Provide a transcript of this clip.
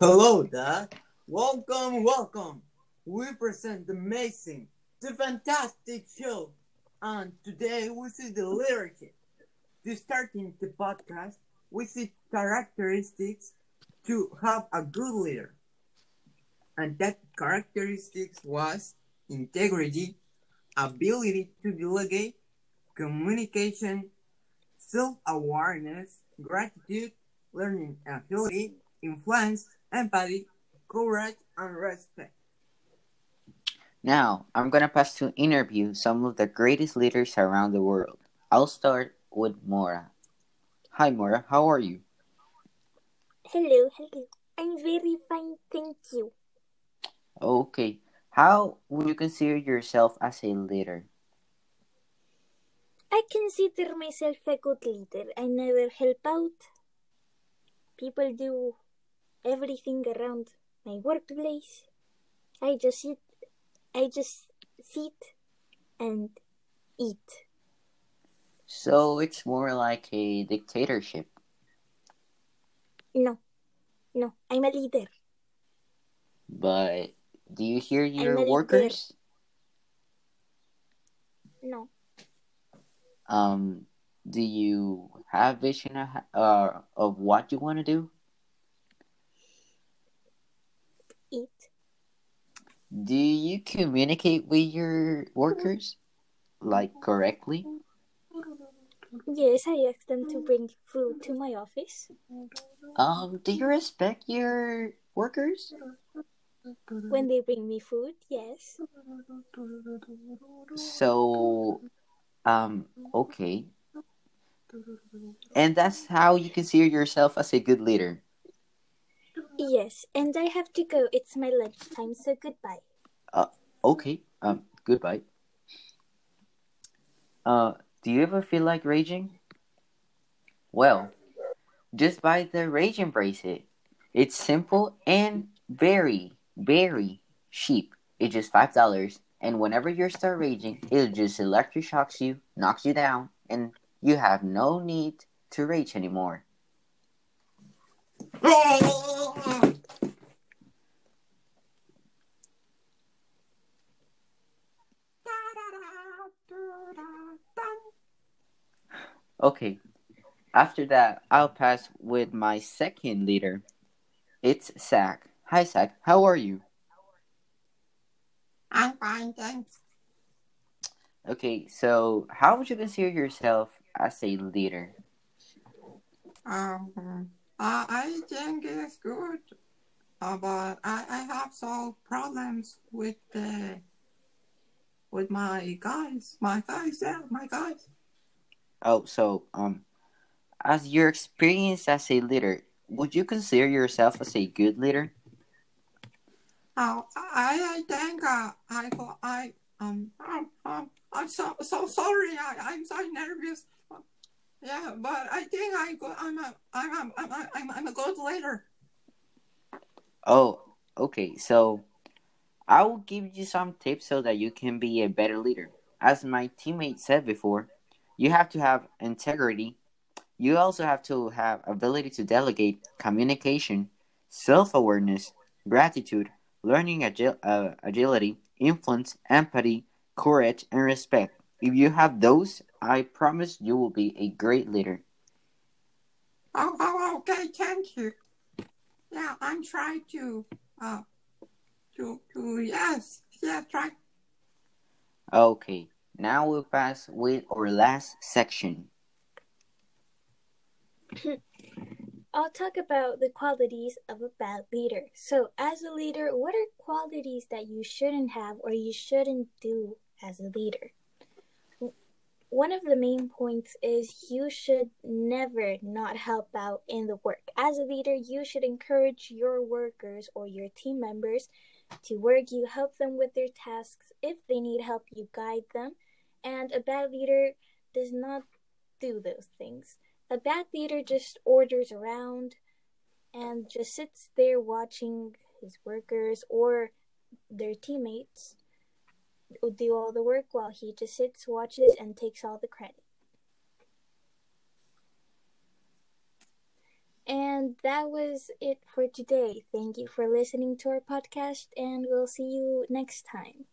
Hello there. Welcome, welcome. We present the amazing, the fantastic show. And today we see the leadership. To starting the podcast, we see characteristics to have a good leader. And that characteristics was integrity, ability to delegate, communication, self-awareness, gratitude, learning ability, influence, empathy, courage, and respect. Now, I'm going to pass to interview some of the greatest leaders around the world. I'll start with Mora. Hi, Mora. How are you? Hello, hello. I'm very fine, thank you. Okay. How would you consider yourself as a leader? I consider myself a good leader. I never help out. People do everything around my workplace. I just sit I just sit and eat. So it's more like a dictatorship. No. No, I'm a leader. But do you hear your leader. workers? No. Um, do you have vision of, uh, of what you want to do? Eat. Do you communicate with your workers like correctly? Yes, I ask them to bring food to my office. Um, do you respect your workers? When they bring me food, yes. So, um, okay. And that's how you consider yourself as a good leader. Yes, and I have to go. It's my lunchtime, so goodbye. Okay. Um, goodbye. Uh, do you ever feel like raging? Well, just buy the Raging bracelet. It's simple and very, very cheap. It's just five dollars, and whenever you start raging, it just electric shocks you, knocks you down, and you have no need to rage anymore. Okay. After that, I'll pass with my second leader. It's Zach. Hi, Zach. How are you? I'm fine, thanks. Okay, so how would you consider yourself as a leader? Um, uh, I think it's good, uh, but I, I have some problems with the with my guys, my guys, yeah, my guys. Oh, so um, as your experience as a leader, would you consider yourself as a good leader? Uh, I I think uh, I I um um, um I'm so so sorry. I I'm so nervous. Yeah, but I think I go. I'm a I'm a, I'm a, I'm I'm a good leader. Oh, okay. So I will give you some tips so that you can be a better leader. As my teammate said before, you have to have integrity. You also have to have ability to delegate, communication, self-awareness, gratitude, learning agil- uh, agility, influence, empathy, courage, and respect. If you have those, I promise you will be a great leader. Oh, oh, okay, thank you. Yeah, I'm trying to, uh, to, to, yes, yeah, try. Okay, now we'll pass with our last section. I'll talk about the qualities of a bad leader. So, as a leader, what are qualities that you shouldn't have or you shouldn't do as a leader? One of the main points is you should never not help out in the work. As a leader, you should encourage your workers or your team members to work. You help them with their tasks. If they need help, you guide them. And a bad leader does not do those things. A bad leader just orders around and just sits there watching his workers or their teammates do all the work while he just sits, watches, and takes all the credit. And that was it for today. Thank you for listening to our podcast, and we'll see you next time.